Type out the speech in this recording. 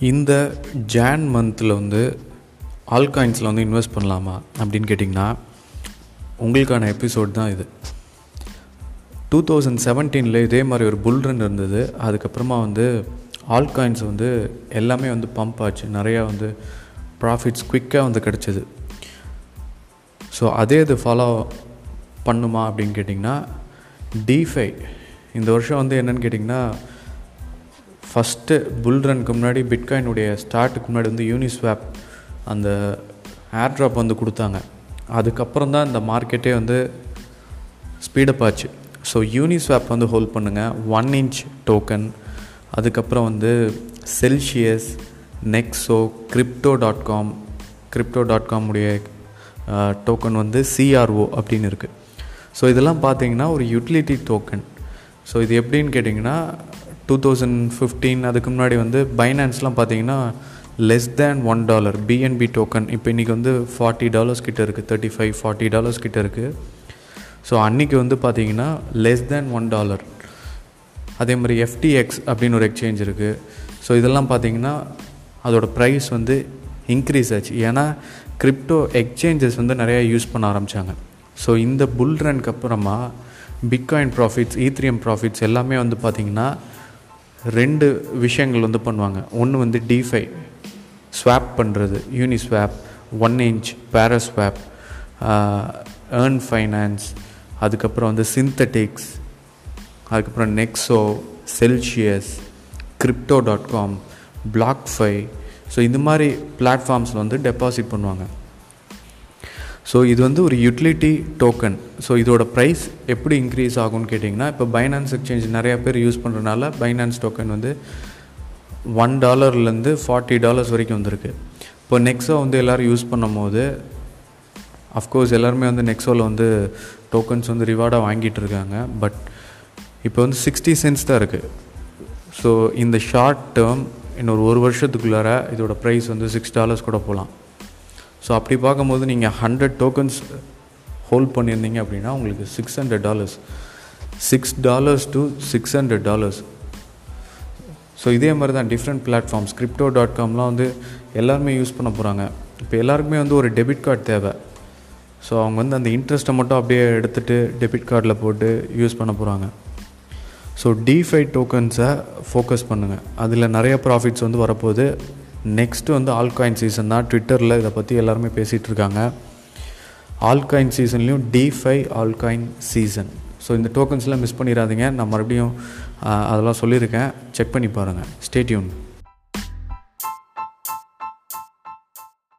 இந்த ஜான் மந்தில் வந்து ஆல்காயின்ஸில் வந்து இன்வெஸ்ட் பண்ணலாமா அப்படின்னு கேட்டிங்கன்னா உங்களுக்கான எபிசோட் தான் இது. டூ தௌசண்ட் செவன்டீனில் இதே மாதிரி ஒரு புல் ரன் இருந்தது. அதுக்கப்புறமா வந்து ஆல்காயின்ஸ் வந்து எல்லாமே வந்து பம்ப் ஆச்சு. நிறையா வந்து ப்ராஃபிட்ஸ் குயிக்காக வந்து கிடச்சிது. ஸோ அதே இது ஃபாலோ பண்ணுமா அப்படின்னு கேட்டிங்கன்னா டிஃபை இந்த வருஷம் வந்து என்னென்னு கேட்டிங்கன்னா ஃபஸ்ட்டு புல் ரனுக்கு முன்னாடி பிட்காயினுடைய ஸ்டார்ட்டுக்கு முன்னாடி வந்து யூனிஸ்வாப் அந்த ஏர் ட்ராப் வந்து கொடுத்தாங்க. அதுக்கப்புறம் தான் இந்த மார்க்கெட்டே வந்து ஸ்பீடப் ஆச்சு. ஸோ யூனிஸ்வாப் வந்து ஹோல்ட் பண்ணுங்கள் ஒன் இன்ச் டோக்கன் அதுக்கப்புறம் வந்து Celsius Nexo crypto dot com crypto dot com உடைய டோக்கன் வந்து சிஆர்ஓ அப்படின்னு இருக்குது ஸோ இதெல்லாம் பார்த்தீங்கன்னா ஒரு யூட்டிலிட்டி டோக்கன் ஸோ இது எப்படின்னு கேட்டிங்கன்னா டூ தௌசண்ட் ஃபிஃப்டீன் அதுக்கு முன்னாடி வந்து பைனான்ஸ்லாம் பார்த்தீங்கன்னா less than one dollar BNB token இப்போ இன்றைக்கி வந்து ஃபார்ட்டி டாலர்ஸ் கிட்ட இருக்குது தேர்ட்டி ஃபைவ் ஃபார்ட்டி டாலர்ஸ் கிட்ட இருக்குது ஸோ அன்றைக்கி வந்து பார்த்தீங்கன்னா லெஸ் தேன் ஒன் டாலர் அதே மாதிரி எஃப்டிஎக்ஸ் அப்படின்னு ஒரு எக்ஸ்சேஞ்ச் இருக்குது ஸோ இதெல்லாம் பார்த்தீங்கன்னா அதோடய ப்ரைஸ் வந்து இன்க்ரீஸ் ஆச்சு. ஏன்னா கிரிப்டோ எக்ஸ்சேஞ்சஸ் வந்து நிறையா யூஸ் பண்ண ஆரம்பித்தாங்க ஸோ இந்த புல் ரனுக்கு அப்புறமா பிட்காயின் ப்ராஃபிட்ஸ் ஈத்ரியம் ப்ராஃபிட்ஸ் எல்லாமே வந்து பார்த்திங்கன்னா ரெண்டு விஷயங்கள் வந்து பண்ணுவாங்க. ஒன்று வந்து டிஃபை ஸ்வாப் பண்ணுறது Uniswap one inch ParaSwap Yearn Finance அதுக்கப்புறம் வந்து சிந்தட்டிக்ஸ் அதுக்கப்புறம் Nexo Celsius crypto dot com BlockFi so இந்த மாதிரி பிளாட்ஃபார்ம்ஸில் வந்து டெபாசிட் பண்ணுவாங்க. ஸோ இது வந்து ஒரு யூட்டிலிட்டி டோக்கன் ஸோ இதோட ப்ரைஸ் எப்படி இன்க்ரீஸ் ஆகும்னு கேட்டிங்கன்னா இப்போ பைனான்ஸ் எக்ஸ்சேஞ்ச் நிறையா பேர் யூஸ் பண்ணுறதுனால பைனான்ஸ் டோக்கன் வந்து ஒன் டாலர்லேருந்து ஃபார்ட்டி டாலர்ஸ் வரைக்கும் வந்திருக்கு. இப்போ நெக்ஸோ வந்து எல்லோரும் யூஸ் பண்ணும் போது அஃப்கோர்ஸ் எல்லாருமே வந்து நெக்ஸோவில் வந்து டோக்கன்ஸ் வந்து ரிவார்டாக வாங்கிட்டு இருக்காங்க. பட் இப்போ வந்து சிக்ஸ்டி சென்ஸ் தான் இருக்குது ஸோ இந்த ஷார்ட் டேர்ம் இன்னொரு ஒரு வருஷத்துக்குள்ளார இதோட ப்ரைஸ் வந்து சிக்ஸ் டாலர்ஸ் கூட போகலாம் ஸோ அப்படி பார்க்கும்போது நீங்கள் ஹண்ட்ரட் டோக்கன்ஸ் ஹோல்ட் பண்ணியிருந்தீங்க அப்படின்னா உங்களுக்கு six hundred dollars six dollars to six hundred dollars so இதே மாதிரி தான் டிஃப்ரெண்ட் பிளாட்ஃபார்ம்ஸ் கிரிப்டோ டாட் காம்லாம் வந்து எல்லாருமே யூஸ் பண்ண போகிறாங்க இப்போ எல்லாருக்குமே வந்து ஒரு டெபிட் கார்டு தேவை. ஸோ அவங்க வந்து அந்த இன்ட்ரெஸ்ட்டை மட்டும் அப்படியே எடுத்துகிட்டு டெபிட் கார்டில் போட்டு யூஸ் பண்ண போகிறாங்க ஸோ டிஃபை டோக்கன்ஸை ஃபோக்கஸ் பண்ணுங்கள் அதில் நிறைய ப்ராஃபிட்ஸ் வந்து வரப்போகுது. நெக்ஸ்ட்டு வந்து ஆல்காயின் சீசன் தான். ட்விட்டரில் இதை பற்றி எல்லாருமே பேசிகிட்டு இருக்காங்க. ஆல்காயின் சீசன்லேயும் டிஃபை ஆல்காயின் சீசன் ஸோ இந்த டோக்கன்ஸ்லாம் மிஸ் பண்ணிடாதீங்க. நான் மறுபடியும் அதெல்லாம் சொல்லியிருக்கேன். செக் பண்ணி பாருங்கள் ஸ்டேட்யூன்